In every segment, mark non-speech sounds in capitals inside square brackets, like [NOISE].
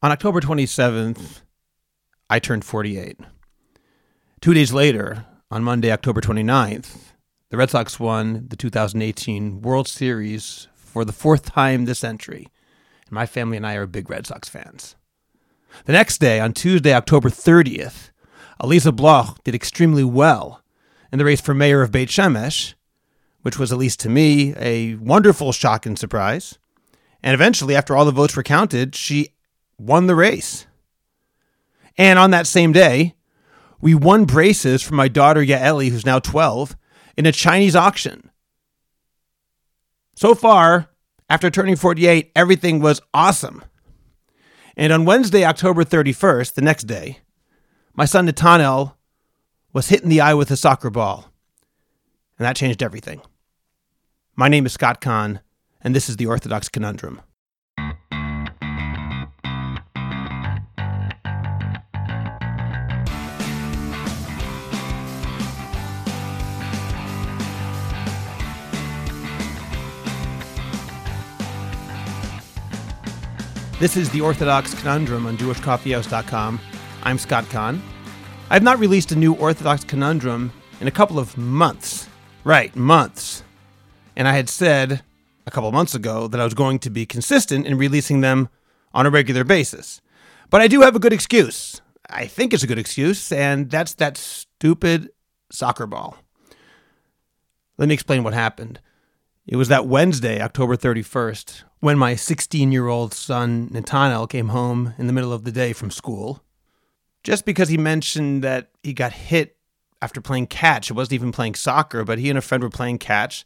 On October 27th, I turned 48. Two days later, on Monday, October 29th, the Red Sox won the 2018 World Series for the fourth time this century. And my family and I are big Red Sox fans. The next day, on Tuesday, October 30th, Aliza Bloch did extremely well in the race for mayor of Beit Shemesh, which was, at least to me, a wonderful shock and surprise. And eventually, after all the votes were counted, she won the race. And on that same day, we won braces for my daughter Yaeli, who's now 12, in a Chinese auction. So far, after turning 48, everything was awesome. And on Wednesday, October 31st, the next day, my son Natanel was hit in the eye with a soccer ball. And that changed everything. My name is Scott Kahn, and this is the Orthodox Conundrum. This is the Orthodox Conundrum on JewishCoffeehouse.com. I'm Scott Kahn. I have not released a new Orthodox Conundrum in a couple of months. Right, months. And I had said a couple of months ago that I was going to be consistent in releasing them on a regular basis. But I do have a good excuse. I think it's a good excuse, and that's that stupid soccer ball. Let me explain what happened. It was that Wednesday, October 31st, when my 16 year old son, Nathaniel, came home in the middle of the day from school. Just because he mentioned that he got hit after playing catch. It wasn't even playing soccer, but he and a friend were playing catch.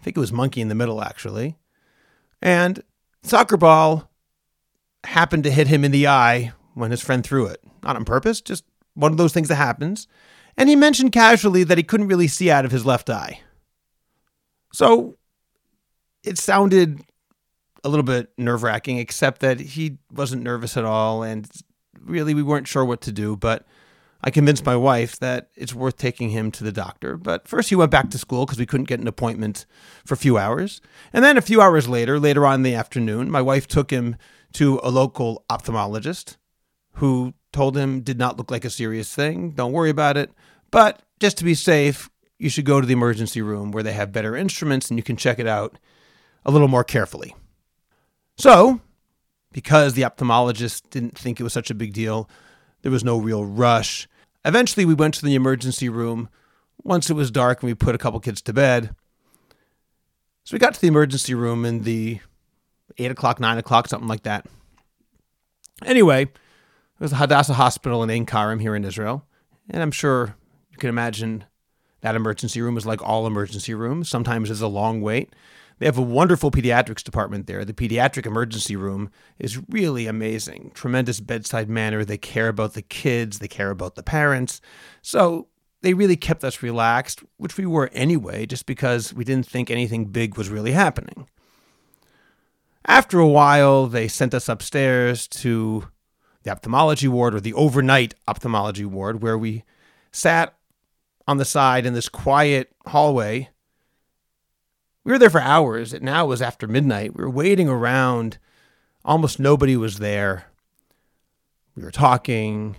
I think it was monkey in the middle, actually. And soccer ball happened to hit him in the eye when his friend threw it. Not on purpose, just one of those things that happens. And he mentioned casually that he couldn't really see out of his left eye. So it sounded a little bit nerve wracking, except that he wasn't nervous at all. And really, we weren't sure what to do. But I convinced my wife that it's worth taking him to the doctor. But first, he went back to school because we couldn't get an appointment for a few hours. And then a few hours later, later on in the afternoon, my wife took him to a local ophthalmologist who told him did not look like a serious thing. Don't worry about it. But just to be safe, you should go to the emergency room where they have better instruments and you can check it out a little more carefully. So, because the ophthalmologist didn't think it was such a big deal, there was no real rush. Eventually, we went to the emergency room once it was dark and we put a couple kids to bed. So we got to the emergency room in the 8 o'clock, 9 o'clock, something like that. Anyway, it was the Hadassah Hospital in Ein Kerem here in Israel. And I'm sure you can imagine that emergency room is like all emergency rooms. Sometimes there's a long wait. They have a wonderful pediatrics department there. The pediatric emergency room is really amazing. Tremendous bedside manner. They care about the kids, they care about the parents. So they really kept us relaxed, which we were anyway, just because we didn't think anything big was really happening. After a while, they sent us upstairs to the ophthalmology ward or the overnight ophthalmology ward, where we sat on the side in this quiet hallway we were there for hours. It now was after midnight. We were waiting around. Almost nobody was there. We were talking,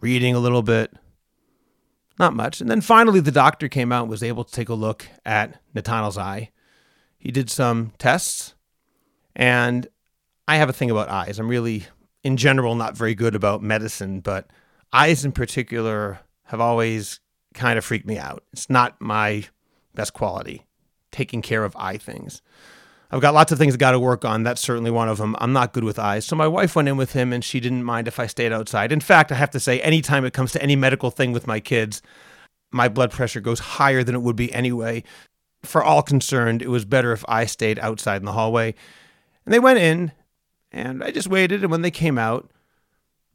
reading a little bit, not much. And then finally, the doctor came out and was able to take a look at Natanel's eye. He did some tests, and I have a thing about eyes. I'm really, in general, not very good about medicine, but eyes in particular have always kind of freaked me out. It's not my best quality taking care of eye things. I've got lots of things I got to work on. That's certainly one of them. I'm not good with eyes. So my wife went in with him and she didn't mind if I stayed outside. In fact, I have to say, anytime it comes to any medical thing with my kids, my blood pressure goes higher than it would be anyway. For all concerned, it was better if I stayed outside in the hallway. And they went in and I just waited. And when they came out,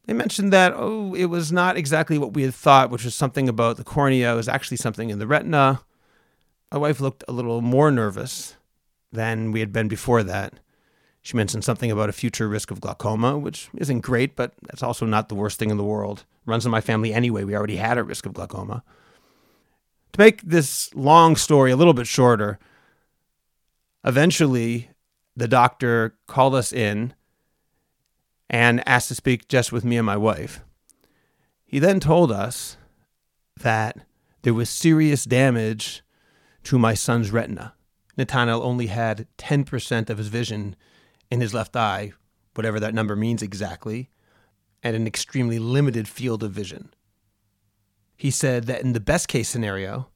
they mentioned that, oh, it was not exactly what we had thought, which was something about the cornea. It was actually something in the retina. My wife looked a little more nervous than we had been before that. She mentioned something about a future risk of glaucoma, which isn't great, but that's also not the worst thing in the world. Runs in my family anyway. We already had a risk of glaucoma. To make this long story a little bit shorter, eventually the doctor called us in and asked to speak just with me and my wife. He then told us that there was serious damage to my son's retina. Nathaniel only had 10% of his vision in his left eye, whatever that number means exactly, and an extremely limited field of vision. He said that in the best case scenario,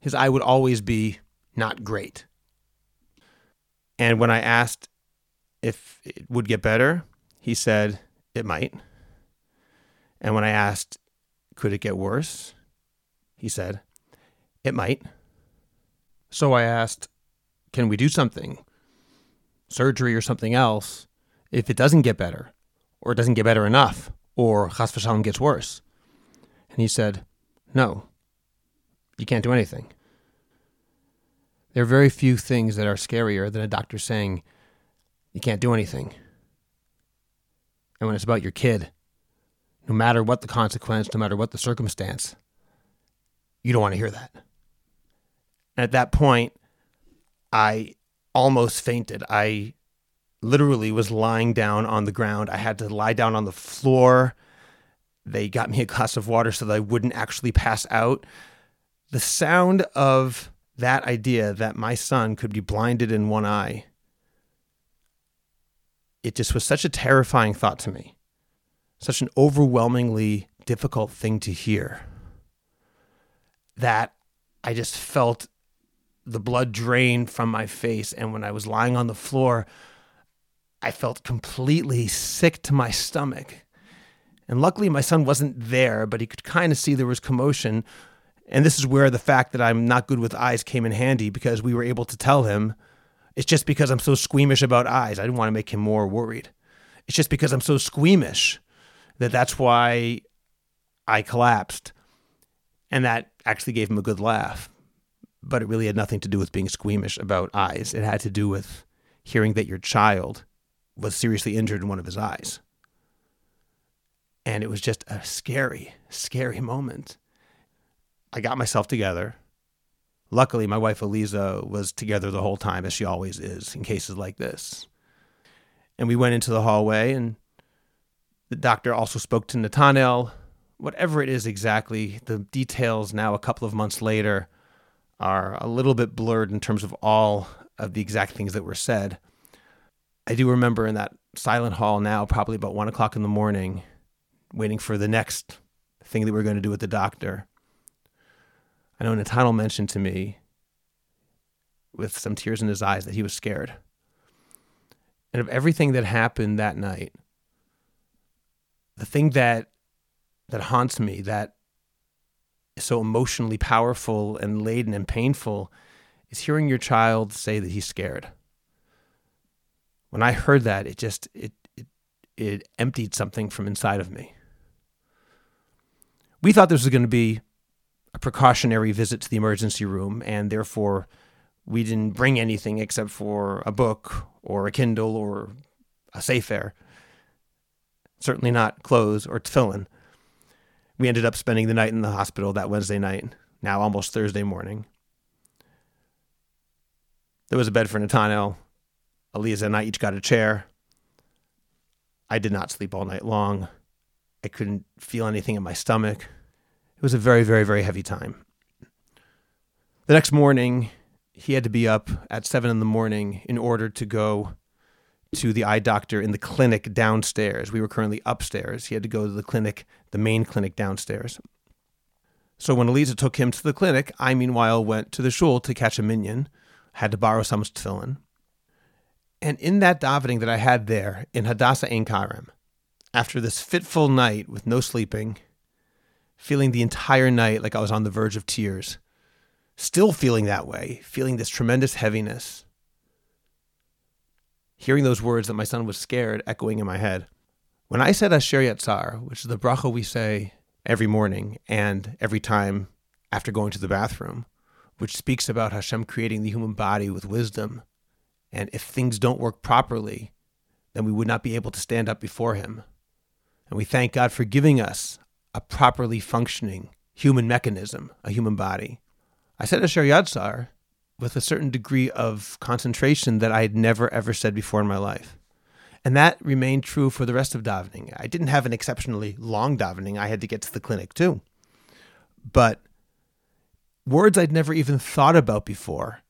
his eye would always be not great. And when I asked if it would get better, he said it might. And when I asked, could it get worse? He said, it might. So I asked, can we do something? Surgery or something else if it doesn't get better, or it doesn't get better enough, or chas gets worse? And he said, no, you can't do anything. There are very few things that are scarier than a doctor saying, you can't do anything. And when it's about your kid, no matter what the consequence, no matter what the circumstance, you don't want to hear that. And at that point, I almost fainted. I literally was lying down on the ground. I had to lie down on the floor. They got me a glass of water so that I wouldn't actually pass out. The sound of that idea that my son could be blinded in one eye, it just was such a terrifying thought to me, such an overwhelmingly difficult thing to hear that I just felt the blood drained from my face. And when I was lying on the floor, I felt completely sick to my stomach. And luckily, my son wasn't there, but he could kind of see there was commotion. And this is where the fact that I'm not good with eyes came in handy because we were able to tell him it's just because I'm so squeamish about eyes. I didn't want to make him more worried. It's just because I'm so squeamish that that's why I collapsed. And that actually gave him a good laugh but it really had nothing to do with being squeamish about eyes. It had to do with hearing that your child was seriously injured in one of his eyes. And it was just a scary, scary moment. I got myself together. Luckily, my wife Eliza was together the whole time, as she always is in cases like this. And we went into the hallway, and the doctor also spoke to Nathaniel. Whatever it is exactly, the details now, a couple of months later, are a little bit blurred in terms of all of the exact things that were said. I do remember in that silent hall now, probably about one o'clock in the morning, waiting for the next thing that we are going to do with the doctor. I know Nathaniel mentioned to me with some tears in his eyes that he was scared. And of everything that happened that night, the thing that that haunts me, that so emotionally powerful and laden and painful is hearing your child say that he's scared. When I heard that, it just it it, it emptied something from inside of me. We thought this was going to be a precautionary visit to the emergency room, and therefore we didn't bring anything except for a book or a Kindle or a Sefer. Certainly not clothes or tefillin we ended up spending the night in the hospital that Wednesday night, now almost Thursday morning. There was a bed for Nathaniel. Eliza and I each got a chair. I did not sleep all night long. I couldn't feel anything in my stomach. It was a very, very, very heavy time. The next morning, he had to be up at seven in the morning in order to go to the eye doctor in the clinic downstairs. We were currently upstairs. He had to go to the clinic, the main clinic downstairs. So when Eliza took him to the clinic, I meanwhile went to the shul to catch a minyan, had to borrow some tefillin. And in that davening that I had there in Hadassah Ein Kerem, after this fitful night with no sleeping, feeling the entire night like I was on the verge of tears, still feeling that way, feeling this tremendous heaviness, hearing those words that my son was scared echoing in my head. When I said Asher Yatzar, which is the bracha we say every morning and every time after going to the bathroom, which speaks about Hashem creating the human body with wisdom, and if things don't work properly, then we would not be able to stand up before Him. And we thank God for giving us a properly functioning human mechanism, a human body. I said Asher Yatzar with a certain degree of concentration that I had never ever said before in my life. And that remained true for the rest of davening. I didn't have an exceptionally long davening. I had to get to the clinic too. But words I'd never even thought about before.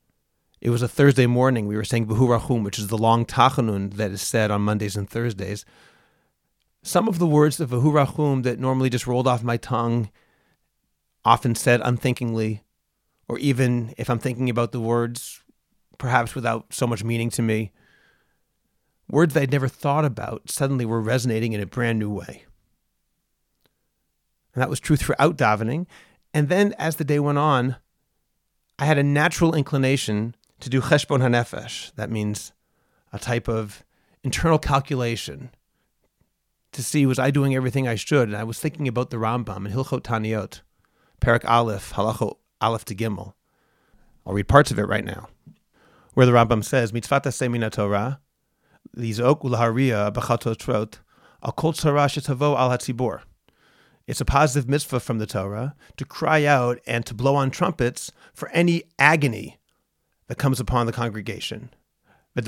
It was a Thursday morning. We were saying Rachum, which is the long tachanun that is said on Mondays and Thursdays. Some of the words of Rachum that normally just rolled off my tongue, often said unthinkingly, or even if I'm thinking about the words, perhaps without so much meaning to me, words that I'd never thought about suddenly were resonating in a brand new way. And that was true throughout davening. And then as the day went on, I had a natural inclination to do cheshbon hanefesh. That means a type of internal calculation to see was I doing everything I should. And I was thinking about the Rambam in Hilchot Taniot, Perak Aleph, Halachot Aleph to Gimel. I'll read parts of it right now, where the Rambam says, Mitzvata semina Torah, lizok ulaharia b'chatotrot, al kol shetavo al hatzibor. It's a positive mitzvah from the Torah to cry out and to blow on trumpets for any agony that comes upon the congregation. And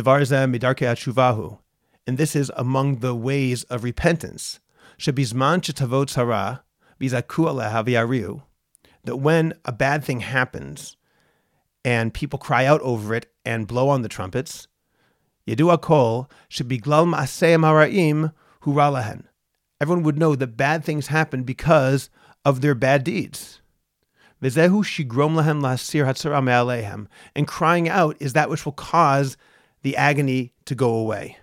this is among the ways of repentance. That when a bad thing happens and people cry out over it and blow on the trumpets, Yedu Kol should be glal ma'aseh maraim huralahen everyone would know that bad things happen because of their bad deeds. And crying out is that which will cause the agony to go away.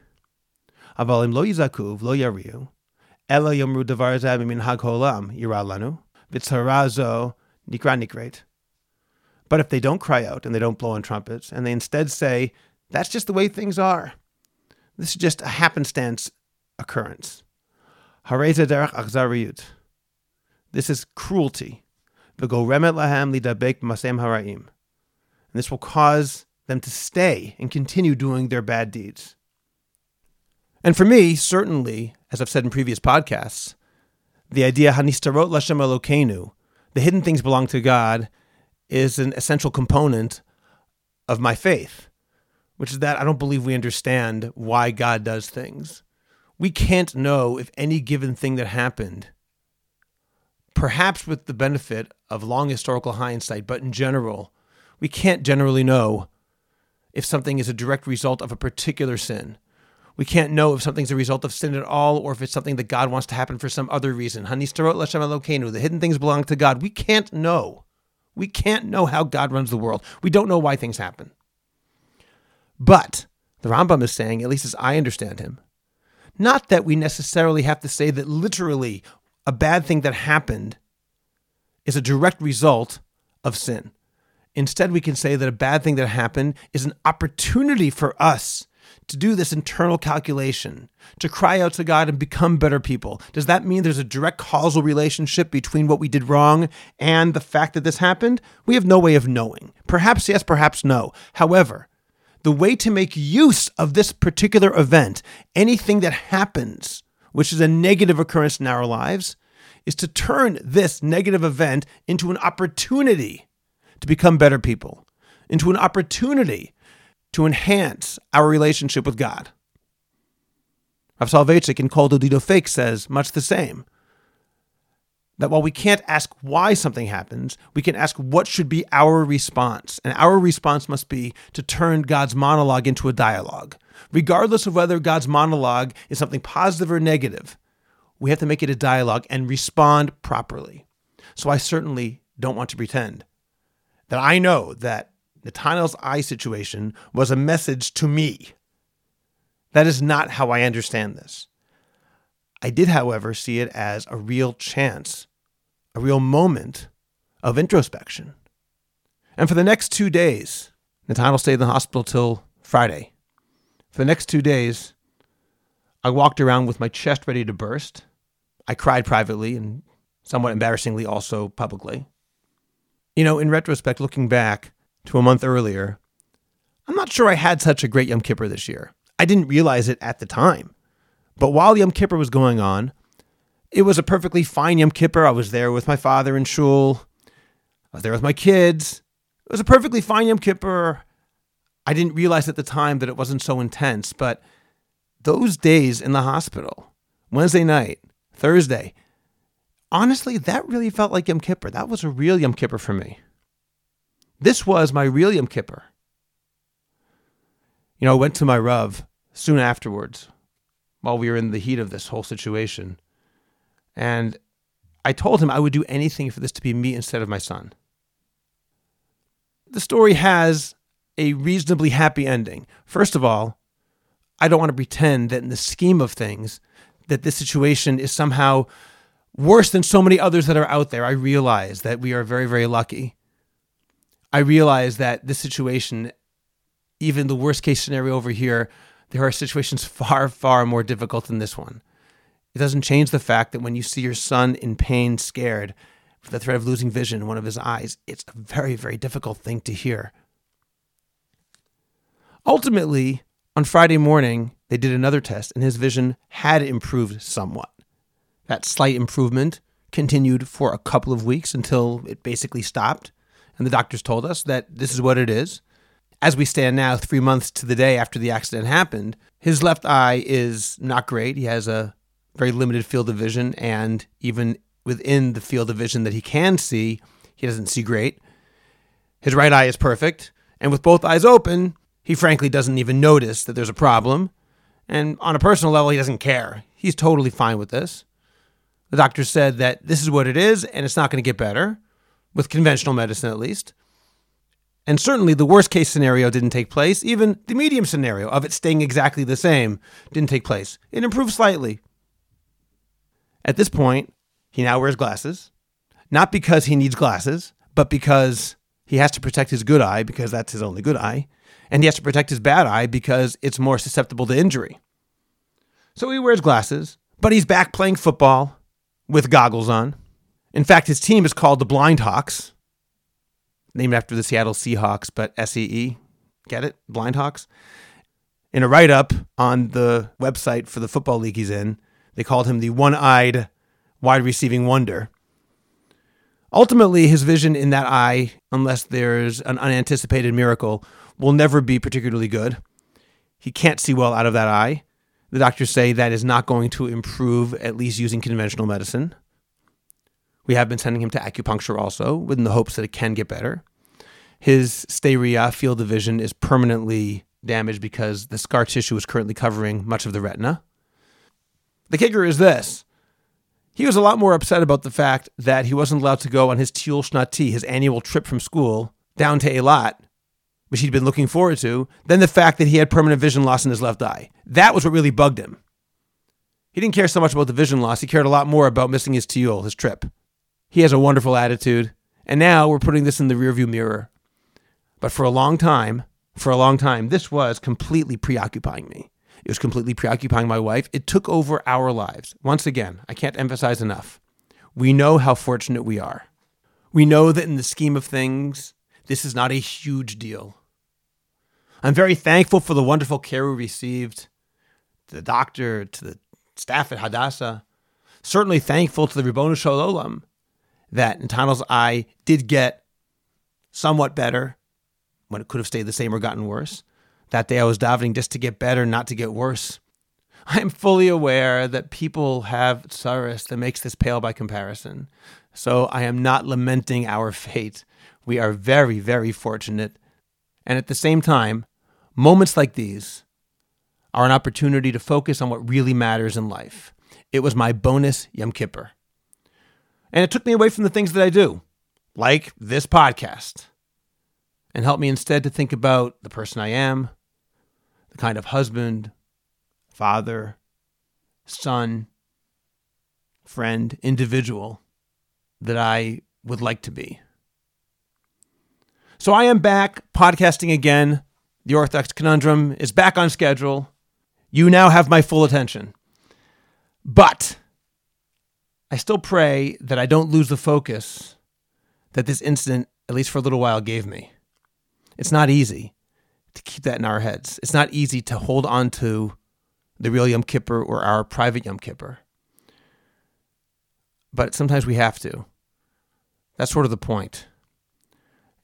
But if they don't cry out and they don't blow on trumpets, and they instead say, that's just the way things are, this is just a happenstance occurrence. This is cruelty. And this will cause them to stay and continue doing their bad deeds. And for me, certainly, as I've said in previous podcasts, the idea hanistarot lashem elokenu, the hidden things belong to God, is an essential component of my faith, which is that I don't believe we understand why God does things we can't know if any given thing that happened, perhaps with the benefit of long historical hindsight, but in general, we can't generally know if something is a direct result of a particular sin. We can't know if something's a result of sin at all or if it's something that God wants to happen for some other reason. The hidden things belong to God. We can't know. We can't know how God runs the world. We don't know why things happen. But the Rambam is saying, at least as I understand him, not that we necessarily have to say that literally a bad thing that happened is a direct result of sin. Instead, we can say that a bad thing that happened is an opportunity for us to do this internal calculation, to cry out to God and become better people. Does that mean there's a direct causal relationship between what we did wrong and the fact that this happened? We have no way of knowing. Perhaps yes, perhaps no. However, the way to make use of this particular event, anything that happens, which is a negative occurrence in our lives, is to turn this negative event into an opportunity to become better people, into an opportunity to enhance our relationship with God. Rav Soloveitchik in Kol Dodi Dofek says much the same that while we can't ask why something happens, we can ask what should be our response. And our response must be to turn God's monologue into a dialogue. Regardless of whether God's monologue is something positive or negative, we have to make it a dialogue and respond properly. So I certainly don't want to pretend that I know that Nathaniel's eye situation was a message to me. That is not how I understand this. I did, however, see it as a real chance a real moment of introspection. And for the next two days, Nathaniel stayed in the hospital till Friday. For the next two days, I walked around with my chest ready to burst. I cried privately and somewhat embarrassingly also publicly. You know, in retrospect, looking back to a month earlier, I'm not sure I had such a great Yom Kippur this year. I didn't realize it at the time. But while Yom Kippur was going on, it was a perfectly fine Yom Kippur. I was there with my father in shul. I was there with my kids. It was a perfectly fine Yom Kippur. I didn't realize at the time that it wasn't so intense, but those days in the hospital, Wednesday night, Thursday, honestly, that really felt like Yom Kippur. That was a real Yom Kippur for me. This was my real Yom Kippur. You know, I went to my Rav soon afterwards while we were in the heat of this whole situation. And I told him I would do anything for this to be me instead of my son. The story has a reasonably happy ending. First of all, I don't want to pretend that in the scheme of things that this situation is somehow worse than so many others that are out there. I realize that we are very very lucky. I realize that this situation even the worst case scenario over here, there are situations [LAUGHS] far, far more difficult than this one. It doesn't change the fact that when you see your son in pain, scared, with the threat of losing vision in one of his eyes, it's a very, very difficult thing to hear. Ultimately, on Friday morning, they did another test and his vision had improved somewhat. That slight improvement continued for a couple of weeks until it basically stopped. And the doctors told us that this is what it is as we stand now, three months to the day after the accident happened, his left eye is not great. He has a very limited field of vision, and even within the field of vision that he can see, he doesn't see great. His right eye is perfect, and with both eyes open, he frankly doesn't even notice that there's a problem. And on a personal level, he doesn't care. He's totally fine with this. The doctor said that this is what it is, and it's not going to get better, with conventional medicine at least. And certainly the worst case scenario didn't take place. Even the medium scenario of it staying exactly the same didn't take place. It improved slightly. At this point, he now wears glasses, not because he needs glasses, but because he has to protect his good eye because that's his only good eye, and he has to protect his bad eye because it's more susceptible to injury. So he wears glasses, but he's back playing football with goggles on. In fact, his team is called the Blind Hawks named after the Seattle Seahawks, but SEE. Get it? Blind Hawks. In a write up on the website for the football league he's in, they called him the one eyed wide receiving wonder. Ultimately, his vision in that eye, unless there's an unanticipated miracle, will never be particularly good. He can't see well out of that eye. The doctors say that is not going to improve, at least using conventional medicine. We have been sending him to acupuncture also, in the hopes that it can get better. His steria field of vision is permanently damaged because the scar tissue is currently covering much of the retina. The kicker is this. He was a lot more upset about the fact that he wasn't allowed to go on his Tiul Shnati, his annual trip from school, down to Eilat, which he'd been looking forward to, than the fact that he had permanent vision loss in his left eye. That was what really bugged him. He didn't care so much about the vision loss, he cared a lot more about missing his Tiul, his trip. He has a wonderful attitude. And now we're putting this in the rearview mirror. But for a long time, for a long time, this was completely preoccupying me. It was completely preoccupying my wife. It took over our lives. Once again, I can't emphasize enough. We know how fortunate we are. We know that in the scheme of things, this is not a huge deal. I'm very thankful for the wonderful care we received, to the doctor, to the staff at Hadassah. Certainly thankful to the Ribono Shel That Nathaniel's eye did get somewhat better when it could have stayed the same or gotten worse. That day I was davening just to get better, not to get worse. [LAUGHS] I am fully aware that people have tsaris that makes this pale by comparison. So I am not lamenting our [LAUGHS] fate. We are very, very fortunate. And at the same time, moments like these are an opportunity to focus on what really matters in life. It was my bonus Yom Kippur. And it took me away from the things that I do, like this podcast, and helped me instead to think about the person I am, the kind of husband, father, son, friend, individual that I would like to be. So I am back podcasting again. The Orthodox Conundrum is back on schedule. You now have my full attention. But I still pray that I don't lose the focus that this incident, at least for a little while, gave me. It's not easy to keep that in our heads. It's not easy to hold on to the real Yom Kippur or our private Yom Kippur. But sometimes we have to. That's sort of the point.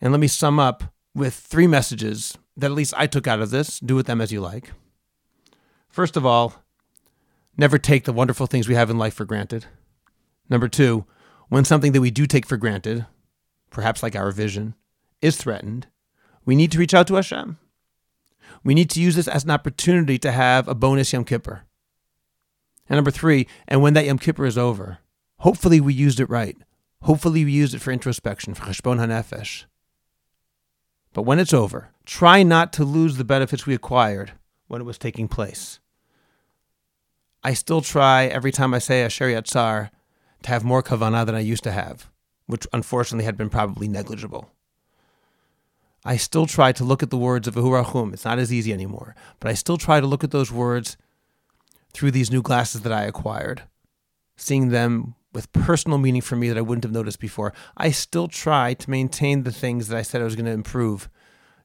And let me sum up with three messages that at least I took out of this. Do with them as you like. First of all, never take the wonderful things we have in life for granted. Number two, when something that we do take for granted, perhaps like our vision, is threatened, we need to reach out to Hashem. We need to use this as an opportunity to have a bonus Yom Kippur. And number three, and when that Yom Kippur is over, hopefully we used it right. Hopefully we used it for introspection, for Cheshbon HaNefesh. But when it's over, try not to lose the benefits we acquired when it was taking place. I still try every time I say Asher Yatzar to have more kavanah than I used to have, which unfortunately had been probably negligible. I still try to look at the words of Ahurachum. It's not as easy anymore, but I still try to look at those words through these new glasses that I acquired, seeing them with personal meaning for me that I wouldn't have noticed before. I still try to maintain the things that I said I was going to improve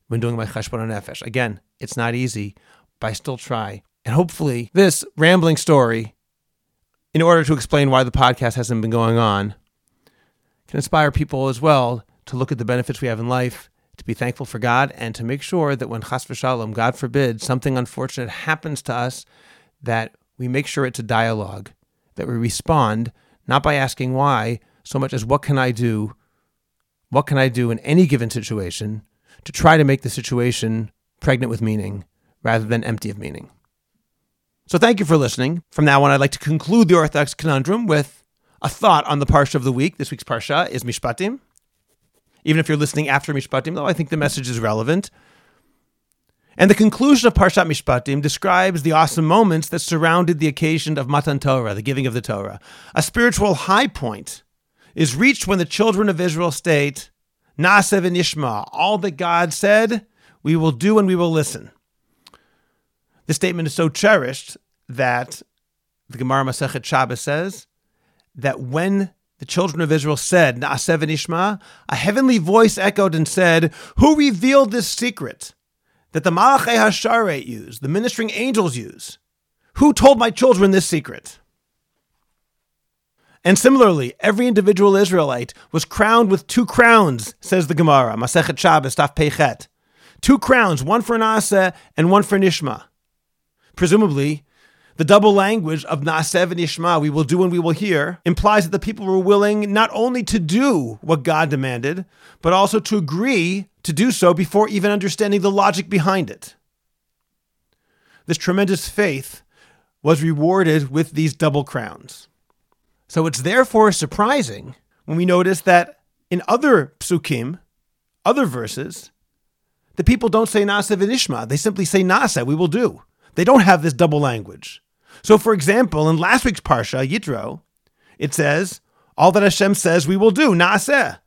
when doing my cheshbon nefesh. Again, it's not easy, but I still try. And hopefully, this rambling story, in order to explain why the podcast hasn't been going on, can inspire people as well to look at the benefits we have in life, to be thankful for God, and to make sure that when chas v'shalom, God forbid, something unfortunate happens to us, that we make sure it's a dialogue, that we respond not by asking why, so much as what can I do? What can I do in any given situation to try to make the situation pregnant with meaning rather than empty of meaning? So thank you for listening. From now on, I'd like to conclude the Orthodox Conundrum with a thought on the Parsha of the week. This week's Parsha is Mishpatim. Even if you're listening after Mishpatim, though, I think the message is relevant. And the conclusion of Parshat Mishpatim describes the awesome moments that surrounded the occasion of Matan Torah, the giving of the Torah. A spiritual high point is reached when the children of Israel state, Naaseh v'nishma, all that God said, we will do and we will listen. This statement is so cherished that the Gemara Masechet Shabbos says that when the children of Israel said, Naaseh v'nishma, a heavenly voice echoed and said, Who revealed this secret? that the Malachei Hasharet use, the ministering angels use. Who told my children this secret? And similarly, every individual Israelite was crowned with two crowns, says the Gemara, Masechet Shabbos, Taf Peichet. Two crowns, one for Naaseh and one for Nishma. Presumably, the double language of Naaseh v'nishma, we will do and we will hear, implies that the people were willing not only to do what God demanded, but also to agree to do so before even understanding the logic behind it. This tremendous faith was rewarded with these double crowns. So it's therefore surprising when we notice that in other psukim, other verses, the people don't say Naaseh v'nishma. They simply say Naaseh, we will do. They don't have this double language. So, for example, in last week's Parsha, Yitro, it says, All that Hashem says we will do, Naaseh.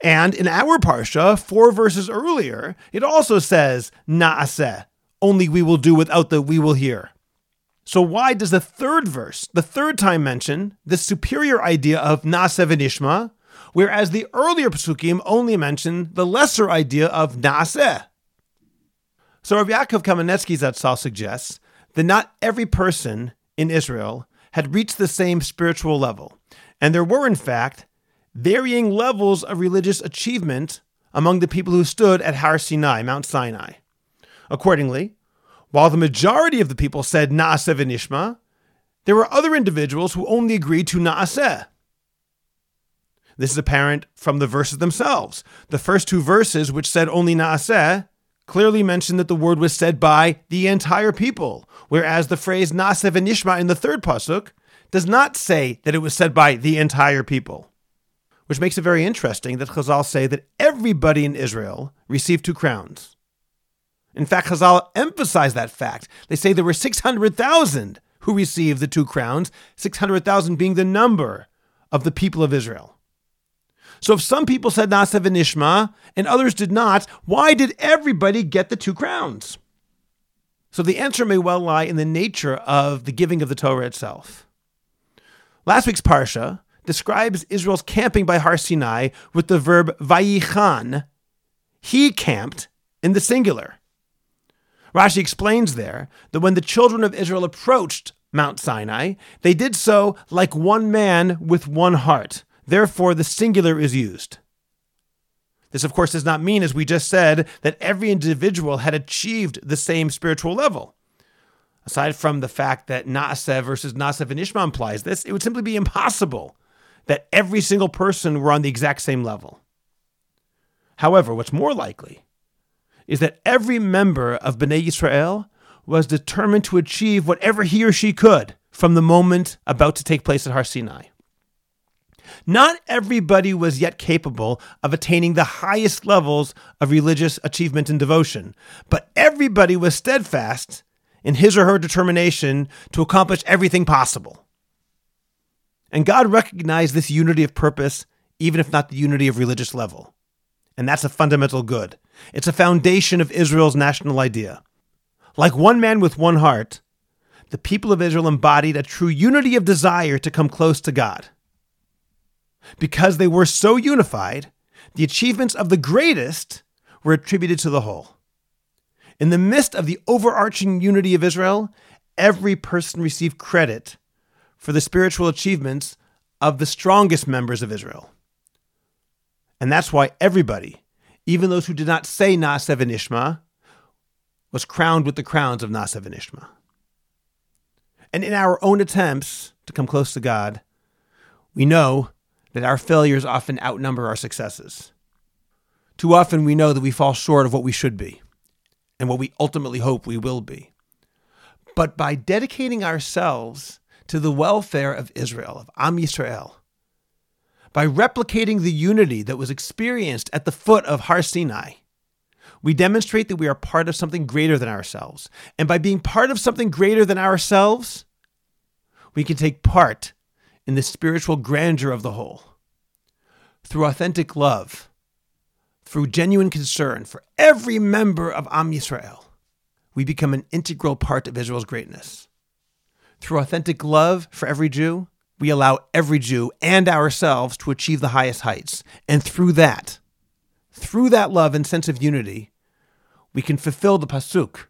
And in our Parsha, four verses earlier, it also says, Naaseh, only we will do without the we will hear. So, why does the third verse, the third time mention, the superior idea of Naaseh v'nishma, whereas the earlier Pesukim only mention the lesser idea of Naaseh? So, Rabbi Yaakov Kamenetsky Zatzal suggests that not every person in Israel had reached the same spiritual level. And there were, in fact, varying levels of religious achievement among the people who stood at Har Sinai, Mount Sinai. Accordingly, while the majority of the people said Naaseh v'nishma, there were other individuals who only agreed to Naaseh. This is apparent from the verses themselves. The first two verses, which said only Naaseh, clearly mentioned that the word was said by the entire people, whereas the phrase Naaseh v'nishma in the third pasuk does not say that it was said by the entire people. Which makes it very interesting that Chazal say that everybody in Israel received two crowns. In fact, Chazal emphasize that fact. They say there were 600,000 who received the two crowns, 600,000 being the number of the people of Israel. So if some people said Naaseh v'nishma and others did not, why did everybody get the two crowns? So the answer may well lie in the nature of the giving of the Torah itself. Last week's parsha describes Israel's camping by Har Sinai with the verb vayichan. He camped in the singular. Rashi explains there that when the children of Israel approached Mount Sinai, they did so like one man with one heart. Therefore, the singular is used. This, of course, does not mean, as we just said, that every individual had achieved the same spiritual level. aside from the fact that Na'aseh versus Na'aseh V'nishma implies this, it would simply be impossible that every single person were on the exact same level. However, what's more likely is that every member of Bnei Yisrael was determined to achieve whatever he or she could from the moment about to take place at Har Sinai. Not everybody was yet capable of attaining the highest levels of religious achievement and devotion, but everybody was steadfast in his or her determination to accomplish everything possible. And God recognized this unity of purpose, even if not the unity of religious level. And that's a fundamental good. It's a foundation of Israel's national idea. Like one man with one heart, the people of Israel embodied a true unity of desire to come close to God. Because they were so unified, the achievements of the greatest were attributed to the whole. In the midst of the overarching unity of Israel, every person received credit for the spiritual achievements of the strongest members of Israel. And that's why everybody, even those who did not say Na'aseh V'nishma, was crowned with the crowns of Na'aseh V'nishma. And in our own attempts to come close to God, we know that our failures often outnumber our successes. Too often we know that we fall short of what we should be and what we ultimately hope we will be. But by dedicating ourselves to the welfare of Israel, of Am Yisrael, by replicating the unity that was experienced at the foot of Har Sinai, we demonstrate that we are part of something greater than ourselves. And by being part of something greater than ourselves, we can take part in the spiritual grandeur of the whole. Through authentic love, through genuine concern for every member of Am Yisrael, we become an integral part of Israel's greatness. Through authentic love for every Jew, we allow every Jew and ourselves to achieve the highest heights. And through that, through that love and sense of unity, we can fulfill the pasuk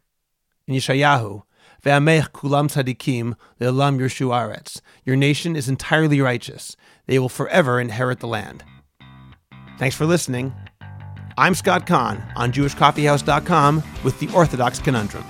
in Yeshayahu Ve'amech kulam tzadikim le'olam yirshu aretz. Your nation is entirely righteous. They will forever inherit the land. Thanks for listening. I'm Scott Kahn on JewishCoffeehouse.com with the Orthodox Conundrum.